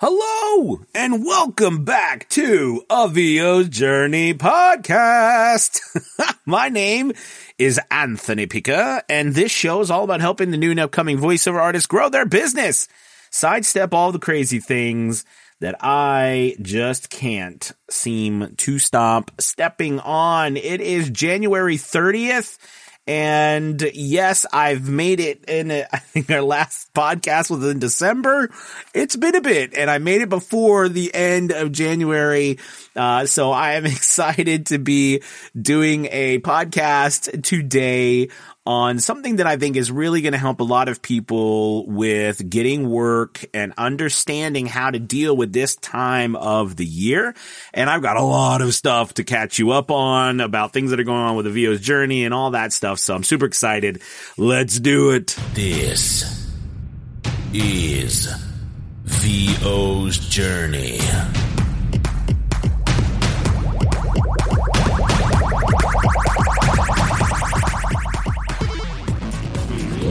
Hello and welcome back to a VO's Journey podcast. My name is Anthony Pica and this show is all about helping the new and upcoming voiceover artists grow their business, sidestep all the crazy things that I just can't seem to stop stepping on. It is January 30th and yes, I've made it in, a, I think our last podcast was in December. It's been a bit and I made it before the end of January. Uh, so I am excited to be doing a podcast today on something that I think is really going to help a lot of people with getting work and understanding how to deal with this time of the year. And I've got a lot of stuff to catch you up on about things that are going on with the VO's journey and all that stuff. So I'm super excited. Let's do it. This is VO's journey.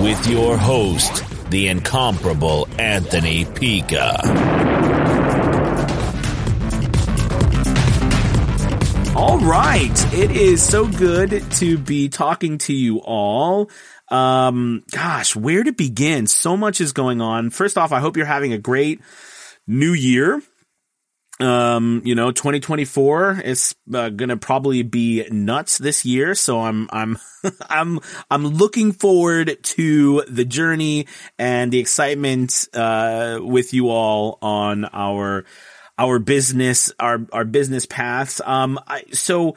With your host, the incomparable Anthony Pica. All right. It is so good to be talking to you all. Um, gosh, where to begin? So much is going on. First off, I hope you're having a great new year um, you know, 2024 is uh, going to probably be nuts this year. So I'm, I'm, I'm, I'm looking forward to the journey and the excitement, uh, with you all on our, our business, our, our business paths. Um, I, so,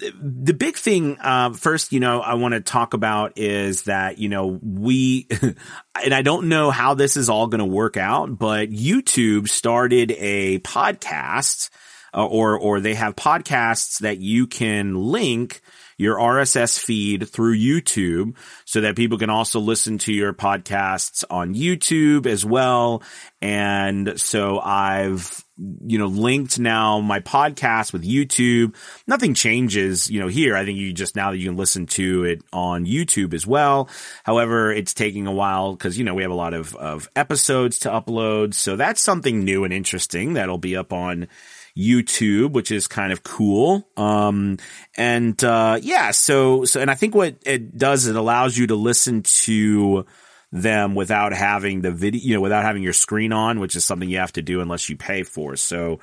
the big thing, uh, first, you know, I want to talk about is that, you know, we, and I don't know how this is all going to work out, but YouTube started a podcast, uh, or, or they have podcasts that you can link your RSS feed through YouTube so that people can also listen to your podcasts on YouTube as well. And so I've, you know, linked now my podcast with YouTube. Nothing changes, you know, here. I think you just now that you can listen to it on YouTube as well. However, it's taking a while because, you know, we have a lot of, of episodes to upload. So that's something new and interesting that'll be up on YouTube, which is kind of cool. Um, and, uh, yeah, so, so, and I think what it does, it allows you to listen to them without having the video, you know, without having your screen on, which is something you have to do unless you pay for. So,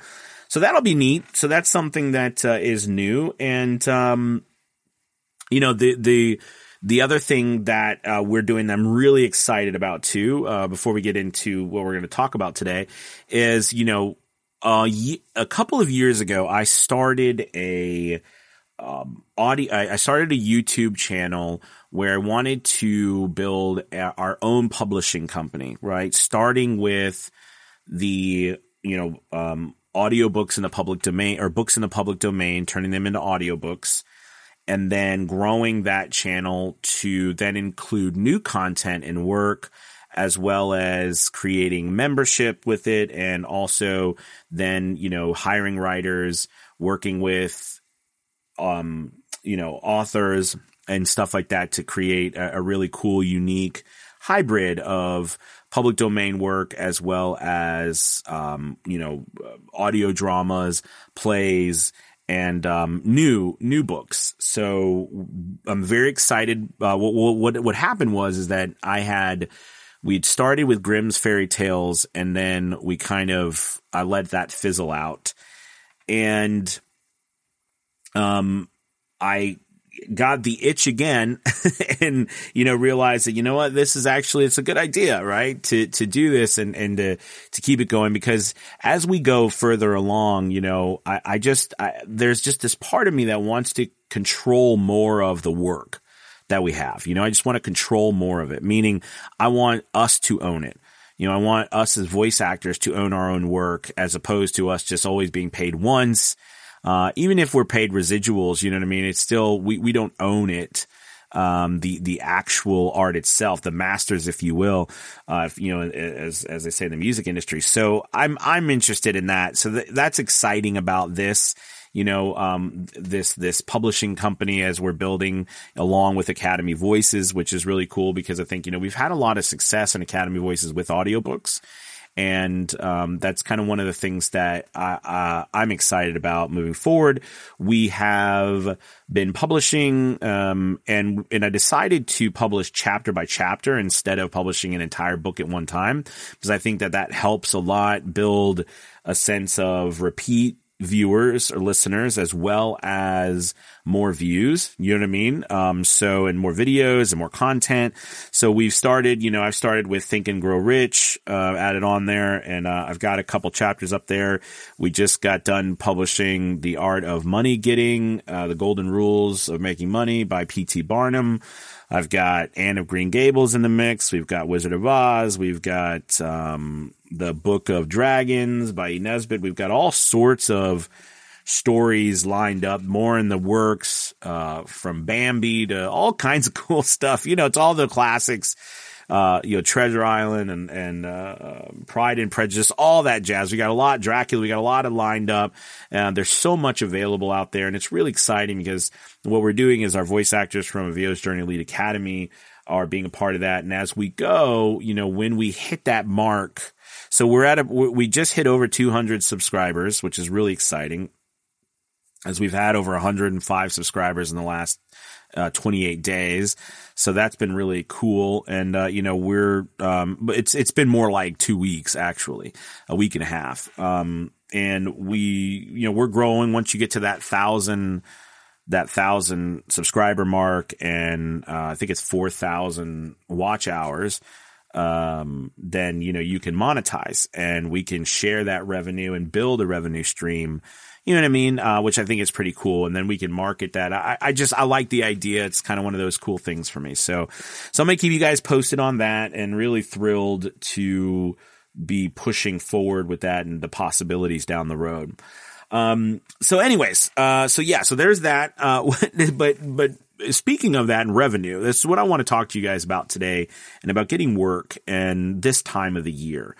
so that'll be neat. So that's something that uh, is new. And, um, you know, the, the, the other thing that uh, we're doing, that I'm really excited about too. Uh, before we get into what we're going to talk about today, is you know uh, a couple of years ago, I started a um, audio. I started a YouTube channel where I wanted to build our own publishing company. Right, starting with the you know um, audiobooks in the public domain or books in the public domain, turning them into audiobooks and then growing that channel to then include new content and work as well as creating membership with it and also then, you know, hiring writers, working with, um, you know, authors and stuff like that to create a, a really cool, unique hybrid of public domain work as well as, um, you know, audio dramas, plays, and um, new new books. So I'm very excited. Uh, what, what what happened was is that I had we'd started with Grimm's fairy tales and then we kind of I let that fizzle out. And um I got the itch again and you know realized that you know what this is actually it's a good idea right to to do this and and to to keep it going because as we go further along you know I, I just I, there's just this part of me that wants to control more of the work that we have. You know, I just want to control more of it, meaning I want us to own it. You know, I want us as voice actors to own our own work as opposed to us just always being paid once. Uh, even if we're paid residuals, you know what I mean? It's still, we, we don't own it. Um, the, the actual art itself, the masters, if you will, uh, if, you know, as, as they say in the music industry. So I'm, I'm interested in that. So th- that's exciting about this you know, um, this, this publishing company as we're building along with Academy Voices, which is really cool because I think, you know, we've had a lot of success in Academy Voices with audiobooks. And um, that's kind of one of the things that I, I'm excited about moving forward. We have been publishing, um, and and I decided to publish chapter by chapter instead of publishing an entire book at one time because I think that that helps a lot build a sense of repeat viewers or listeners as well as more views. You know what I mean? Um, so, and more videos and more content. So we've started, you know, I've started with Think and Grow Rich, uh, added on there and, uh, I've got a couple chapters up there. We just got done publishing The Art of Money Getting, uh, The Golden Rules of Making Money by P.T. Barnum. I've got Anne of Green Gables in the mix. We've got Wizard of Oz. We've got um, the Book of Dragons by. Nesbit. We've got all sorts of stories lined up, more in the works, uh, from Bambi to all kinds of cool stuff. You know, it's all the classics uh, you know, Treasure Island and, and, uh, Pride and Prejudice, all that jazz. We got a lot, Dracula, we got a lot of lined up. And there's so much available out there. And it's really exciting because what we're doing is our voice actors from VO's Journey Elite Academy are being a part of that. And as we go, you know, when we hit that mark, so we're at a, we just hit over 200 subscribers, which is really exciting as we've had over 105 subscribers in the last uh, 28 days. So that's been really cool. And, uh, you know, we're, um, but it's, it's been more like two weeks, actually, a week and a half. Um, and we, you know, we're growing once you get to that thousand, that thousand subscriber mark and, uh, I think it's 4,000 watch hours. Um, then, you know, you can monetize and we can share that revenue and build a revenue stream you know what I mean? Uh, which I think is pretty cool. And then we can market that. I, I just, I like the idea. It's kind of one of those cool things for me. So, so I'm going to keep you guys posted on that and really thrilled to be pushing forward with that and the possibilities down the road. Um, so anyways, uh, so yeah, so there's that. Uh, but, but speaking of that and revenue, this is what I want to talk to you guys about today and about getting work and this time of the year.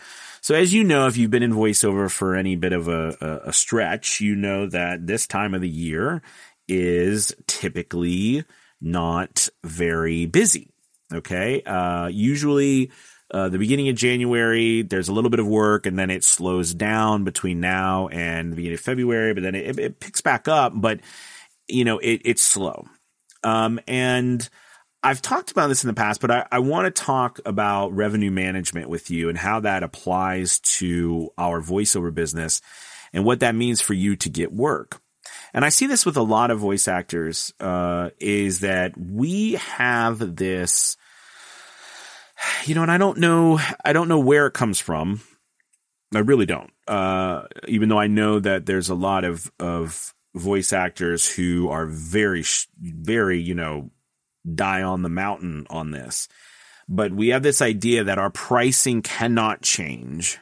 So as you know, if you've been in voiceover for any bit of a, a, a stretch, you know that this time of the year is typically not very busy. Okay. Uh, usually, uh, the beginning of January, there's a little bit of work and then it slows down between now and the beginning of February, but then it, it picks back up, but you know, it, it's slow. Um, and, I've talked about this in the past, but I, I want to talk about revenue management with you and how that applies to our voiceover business and what that means for you to get work. And I see this with a lot of voice actors, uh, is that we have this, you know, and I don't know, I don't know where it comes from. I really don't. Uh, even though I know that there's a lot of, of voice actors who are very, very, you know, die on the mountain on this. But we have this idea that our pricing cannot change,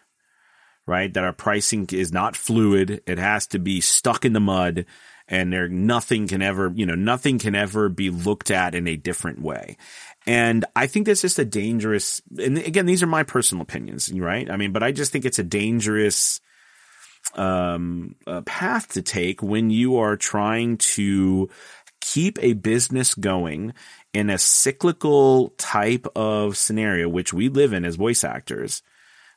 right? That our pricing is not fluid. It has to be stuck in the mud and there, nothing can ever, you know, nothing can ever be looked at in a different way. And I think that's just a dangerous, and again, these are my personal opinions, right? I mean, but I just think it's a dangerous, um, path to take when you are trying to keep a business going in a cyclical type of scenario, which we live in as voice actors,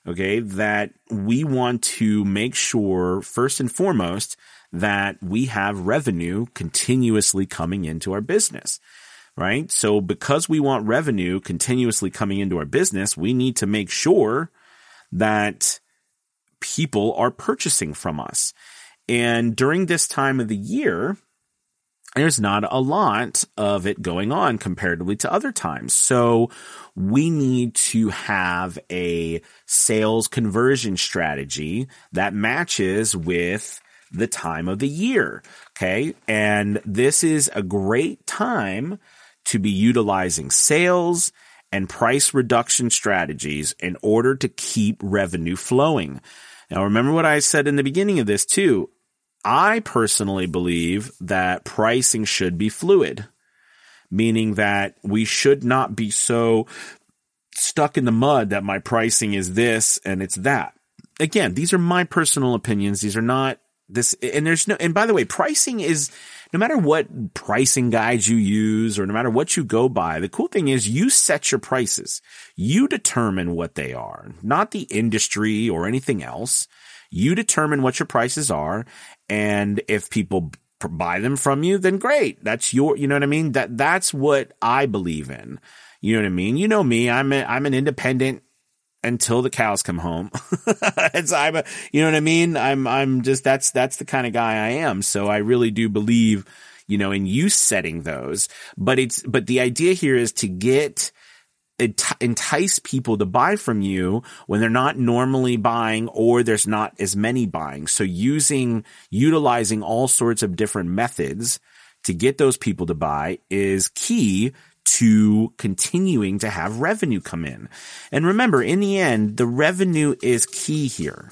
okay, that we want to make sure, first and foremost, that we have revenue continuously coming into our business, right? So because we want revenue continuously coming into our business, we need to make sure that people are purchasing from us. And during this time of the year, there's not a lot of it going on comparatively to other times. So we need to have a sales conversion strategy that matches with the time of the year. Okay. And this is a great time to be utilizing sales and price reduction strategies in order to keep revenue flowing. Now, remember what I said in the beginning of this too. I personally believe that pricing should be fluid, meaning that we should not be so stuck in the mud that my pricing is this and it's that. Again, these are my personal opinions. These are not This, and there's no, and by the way, pricing is, no matter what pricing guides you use or no matter what you go by, the cool thing is you set your prices. You determine what they are, not the industry or anything else. You determine what your prices are. And if people buy them from you, then great. That's your, you know what I mean? That, that's what I believe in. You know what I mean? You know me. I'm a, I'm an independent until the cows come home. it's, I'm a, you know what I mean? I'm, I'm just, that's, that's the kind of guy I am. So I really do believe, you know, in you setting those, but it's, but the idea here is to get, entice people to buy from you when they're not normally buying or there's not as many buying. So using, utilizing all sorts of different methods to get those people to buy is key to continuing to have revenue come in. And remember, in the end, the revenue is key here.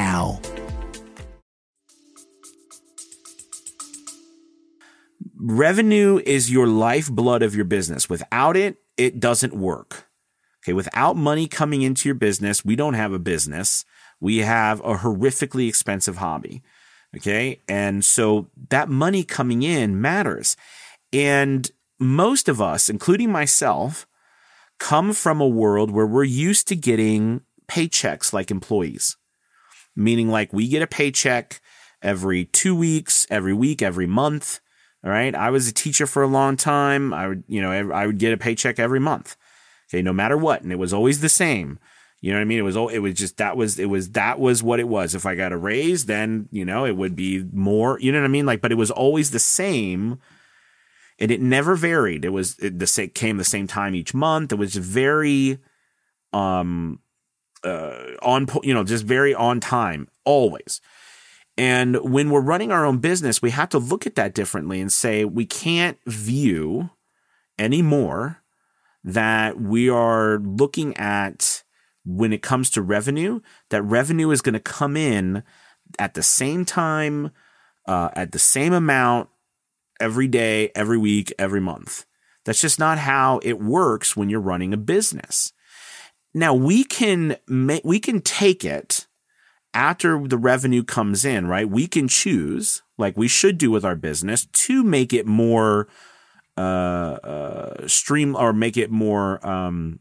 now. Revenue is your lifeblood of your business. Without it, it doesn't work. Okay. Without money coming into your business, we don't have a business. We have a horrifically expensive hobby. Okay. And so that money coming in matters. And most of us, including myself, come from a world where we're used to getting paychecks like employees meaning like we get a paycheck every two weeks, every week, every month. All right. I was a teacher for a long time. I would, you know, I would get a paycheck every month. Okay. No matter what. And it was always the same. You know what I mean? It was, it was just, that was, it was, that was what it was. If I got a raise, then, you know, it would be more, you know what I mean? Like, but it was always the same and it never varied. It was, it the same, came the same time each month. It was very, um, uh, on, you know, just very on time always. And when we're running our own business, we have to look at that differently and say we can't view anymore that we are looking at when it comes to revenue, that revenue is going to come in at the same time, uh, at the same amount every day, every week, every month. That's just not how it works when you're running a business. Now we can make, we can take it after the revenue comes in, right? We can choose, like we should do with our business, to make it more uh, uh, stream or make it more um,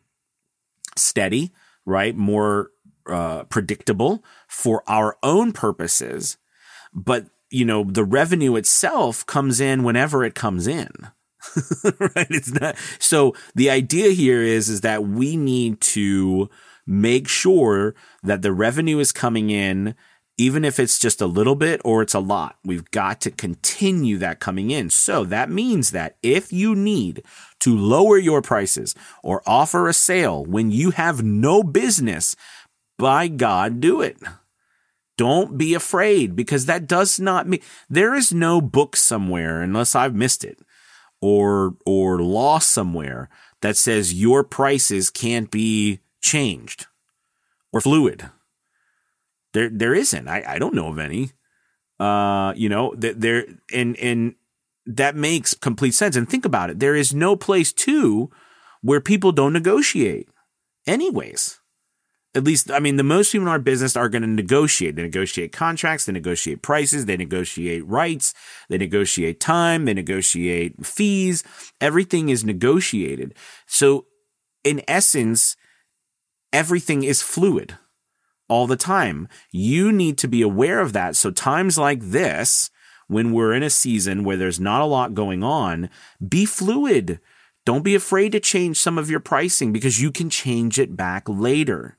steady, right? More uh, predictable for our own purposes. But you know, the revenue itself comes in whenever it comes in. right? It's not. So the idea here is, is that we need to make sure that the revenue is coming in, even if it's just a little bit or it's a lot. We've got to continue that coming in. So that means that if you need to lower your prices or offer a sale when you have no business, by God, do it. Don't be afraid because that does not mean there is no book somewhere unless I've missed it or or law somewhere that says your prices can't be changed or fluid. There there isn't. I, I don't know of any. Uh, you know, that there and and that makes complete sense. And think about it. There is no place too where people don't negotiate. Anyways at least, I mean, the most people in our business are going to negotiate. They negotiate contracts, they negotiate prices, they negotiate rights, they negotiate time, they negotiate fees. Everything is negotiated. So, in essence, everything is fluid all the time. You need to be aware of that. So, times like this, when we're in a season where there's not a lot going on, be fluid. Don't be afraid to change some of your pricing because you can change it back later.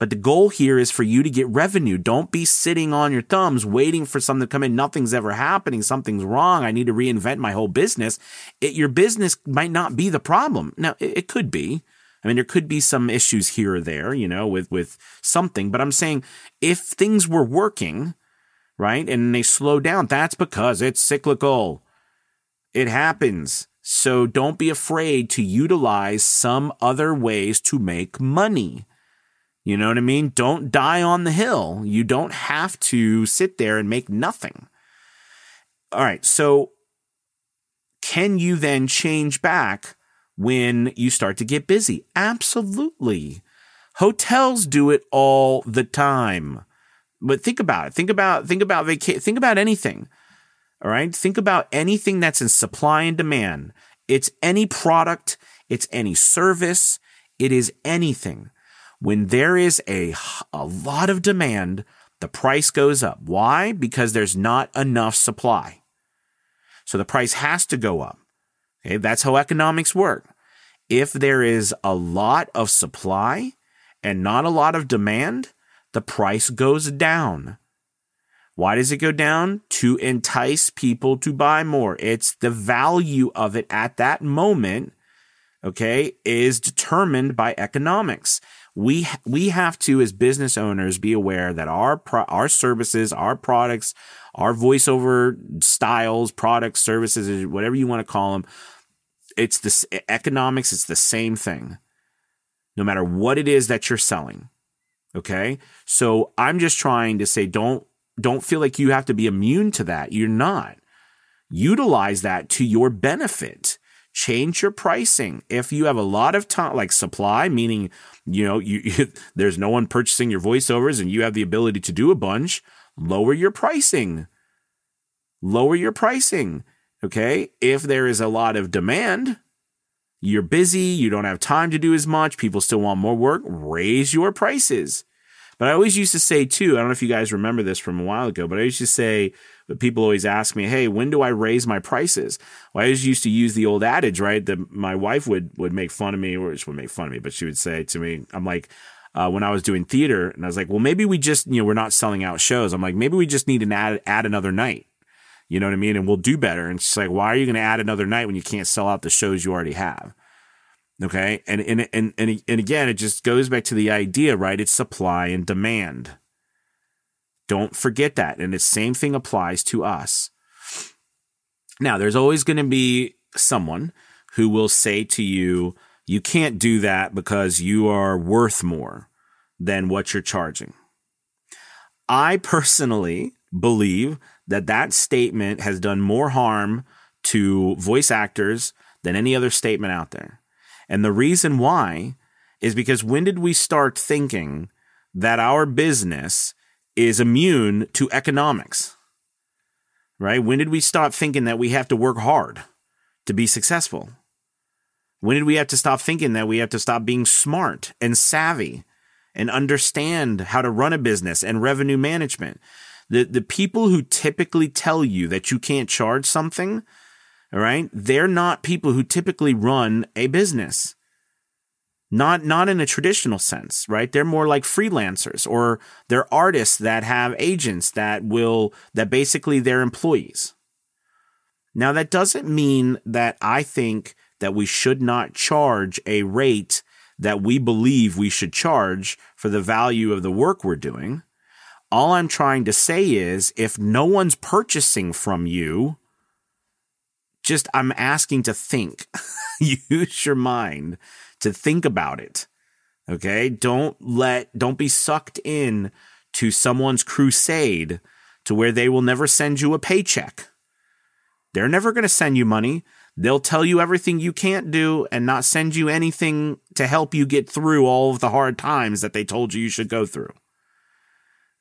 But the goal here is for you to get revenue. Don't be sitting on your thumbs waiting for something to come in. Nothing's ever happening. Something's wrong. I need to reinvent my whole business. It, your business might not be the problem. Now, it, it could be. I mean, there could be some issues here or there, you know, with, with something, but I'm saying if things were working, right, and they slow down, that's because it's cyclical. It happens. So don't be afraid to utilize some other ways to make money. You know what I mean? Don't die on the hill. You don't have to sit there and make nothing. All right. So can you then change back when you start to get busy? Absolutely. Hotels do it all the time. But think about it. Think about think about vaca- think about anything. All right? Think about anything that's in supply and demand. It's any product, it's any service, it is anything. When there is a a lot of demand, the price goes up. Why? Because there's not enough supply. So the price has to go up. Okay, that's how economics work. If there is a lot of supply and not a lot of demand, the price goes down. Why does it go down? To entice people to buy more. It's the value of it at that moment, okay, is determined by economics. We we have to as business owners be aware that our pro- our services, our products, our voiceover styles, products, services, whatever you want to call them, it's the economics, it's the same thing. No matter what it is that you're selling. Okay? So I'm just trying to say don't don't feel like you have to be immune to that. You're not. Utilize that to your benefit. Change your pricing. If you have a lot of time, like supply, meaning, you know, you, you, there's no one purchasing your voiceovers and you have the ability to do a bunch, lower your pricing. Lower your pricing. Okay. If there is a lot of demand, you're busy, you don't have time to do as much, people still want more work, raise your prices. But I always used to say too, I don't know if you guys remember this from a while ago, but I used to say, people always ask me, Hey, when do I raise my prices? Well, I always used to use the old adage, right? That my wife would, would make fun of me, or she would make fun of me, but she would say to me, I'm like, uh, when I was doing theater and I was like, well, maybe we just, you know, we're not selling out shows. I'm like, maybe we just need to add, add another night. You know what I mean? And we'll do better. And she's like, why are you going to add another night when you can't sell out the shows you already have? Okay. And, and, and, and, and again, it just goes back to the idea, right? It's supply and demand. Don't forget that. And the same thing applies to us. Now, there's always going to be someone who will say to you, you can't do that because you are worth more than what you're charging. I personally believe that that statement has done more harm to voice actors than any other statement out there. And the reason why is because when did we start thinking that our business is immune to economics? Right? When did we stop thinking that we have to work hard to be successful? When did we have to stop thinking that we have to stop being smart and savvy and understand how to run a business and revenue management? The the people who typically tell you that you can't charge something, all right, they're not people who typically run a business. Not not in a traditional sense, right? They're more like freelancers or they're artists that have agents that will that basically they're employees. Now that doesn't mean that I think that we should not charge a rate that we believe we should charge for the value of the work we're doing. All I'm trying to say is if no one's purchasing from you, just I'm asking to think. Use your mind to think about it. Okay? Don't let don't be sucked in to someone's crusade to where they will never send you a paycheck. They're never going to send you money. They'll tell you everything you can't do and not send you anything to help you get through all of the hard times that they told you you should go through.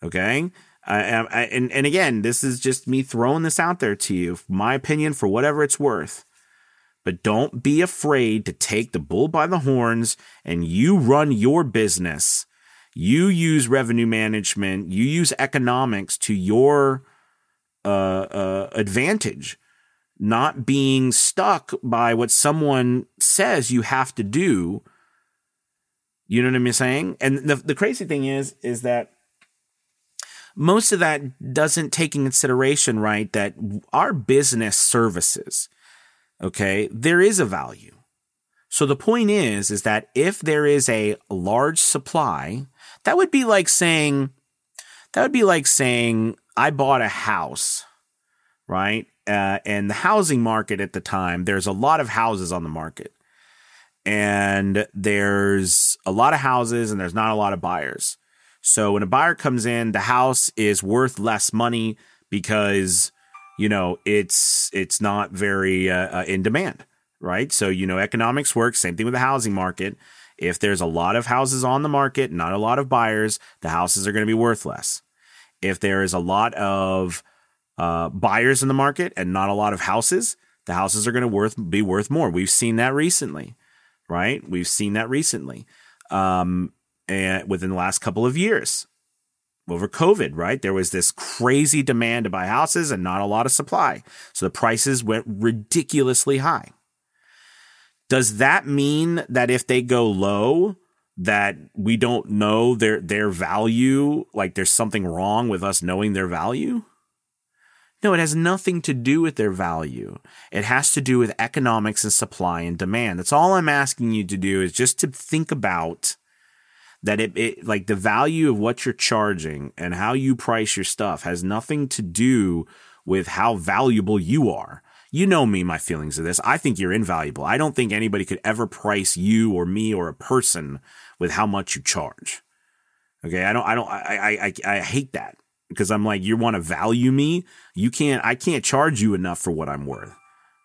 Okay. Uh, and, and again, this is just me throwing this out there to you, my opinion, for whatever it's worth. But don't be afraid to take the bull by the horns and you run your business. You use revenue management, you use economics to your uh, uh, advantage, not being stuck by what someone says you have to do. You know what I'm saying? And the, the crazy thing is, is that most of that doesn't take in consideration, right, that our business services, okay, there is a value. So the point is, is that if there is a large supply, that would be like saying, that would be like saying, I bought a house, right? Uh, and the housing market at the time, there's a lot of houses on the market. And there's a lot of houses and there's not a lot of buyers. So when a buyer comes in, the house is worth less money because you know it's it's not very uh, uh, in demand, right? So you know economics works. Same thing with the housing market. If there's a lot of houses on the market, not a lot of buyers, the houses are going to be worth less. If there is a lot of uh, buyers in the market and not a lot of houses, the houses are going to worth be worth more. We've seen that recently, right? We've seen that recently. Um, and within the last couple of years over COVID, right? There was this crazy demand to buy houses and not a lot of supply. So the prices went ridiculously high. Does that mean that if they go low, that we don't know their their value, like there's something wrong with us knowing their value? No, it has nothing to do with their value. It has to do with economics and supply and demand. That's all I'm asking you to do is just to think about that it, it like the value of what you're charging and how you price your stuff has nothing to do with how valuable you are. You know me, my feelings of this. I think you're invaluable. I don't think anybody could ever price you or me or a person with how much you charge. Okay. I don't, I don't, I, I, I hate that because I'm like, you want to value me. You can't, I can't charge you enough for what I'm worth.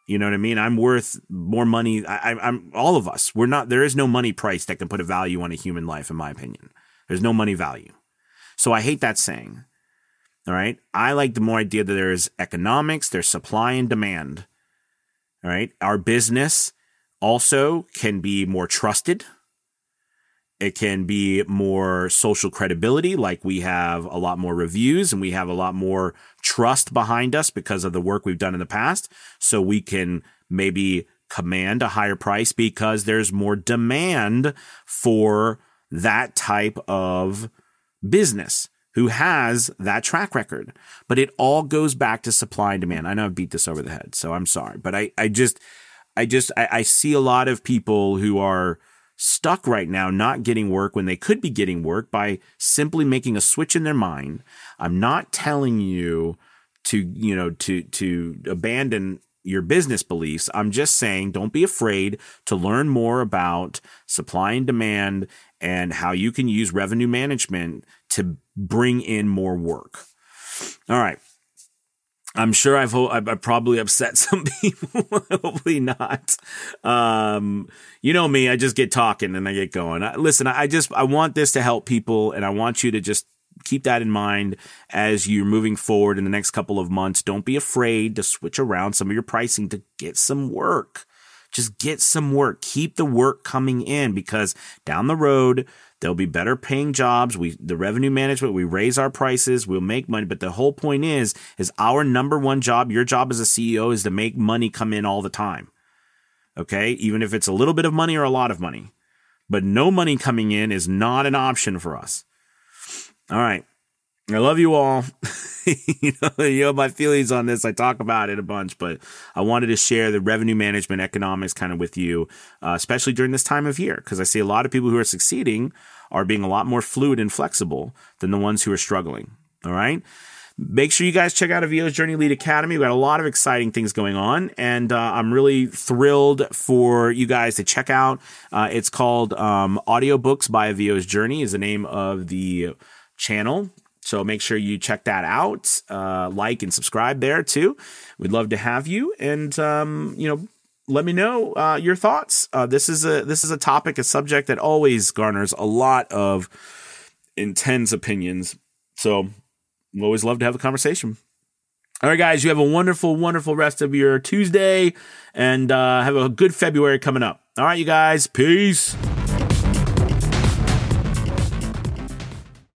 You know what I mean? I'm worth more money. I, am all of us. We're not. There is no money price that can put a value on a human life, in my opinion. There's no money value. So I hate that saying. All right. I like the more idea that there is economics, there's supply and demand. All right. Our business also can be more trusted. It can be more social credibility, like we have a lot more reviews and we have a lot more trust behind us because of the work we've done in the past. So we can maybe command a higher price because there's more demand for that type of business who has that track record. But it all goes back to supply and demand. I know I've beat this over the head, so I'm sorry. But I, I just, I just, I, I see a lot of people who are, stuck right now not getting work when they could be getting work by simply making a switch in their mind. I'm not telling you to, you know, to to abandon your business beliefs. I'm just saying don't be afraid to learn more about supply and demand and how you can use revenue management to bring in more work. All right. I'm sure I've I've probably upset some people. Hopefully not. Um, you know me, I just get talking and I get going. I, listen, I just I want this to help people, and I want you to just keep that in mind as you're moving forward in the next couple of months. Don't be afraid to switch around some of your pricing to get some work. Just get some work. Keep the work coming in because down the road There'll be better paying jobs. We, the revenue management, we raise our prices, we'll make money. But the whole point is, is our number one job, your job as a CEO is to make money come in all the time. Okay. Even if it's a little bit of money or a lot of money, but no money coming in is not an option for us. All right. I love you all. you, know, you know my feelings on this. I talk about it a bunch, but I wanted to share the revenue management economics kind of with you, uh, especially during this time of year, because I see a lot of people who are succeeding are being a lot more fluid and flexible than the ones who are struggling. All right. Make sure you guys check out A VO's Journey Elite Academy. We've got a lot of exciting things going on, and uh, I'm really thrilled for you guys to check out. Uh, it's called um, Audiobooks by A VO's Journey is the name of the channel. So make sure you check that out, uh, like and subscribe there too. We'd love to have you, and um, you know, let me know uh, your thoughts. Uh, this is a this is a topic, a subject that always garners a lot of intense opinions. So we always love to have a conversation. All right, guys, you have a wonderful, wonderful rest of your Tuesday, and uh, have a good February coming up. All right, you guys, peace.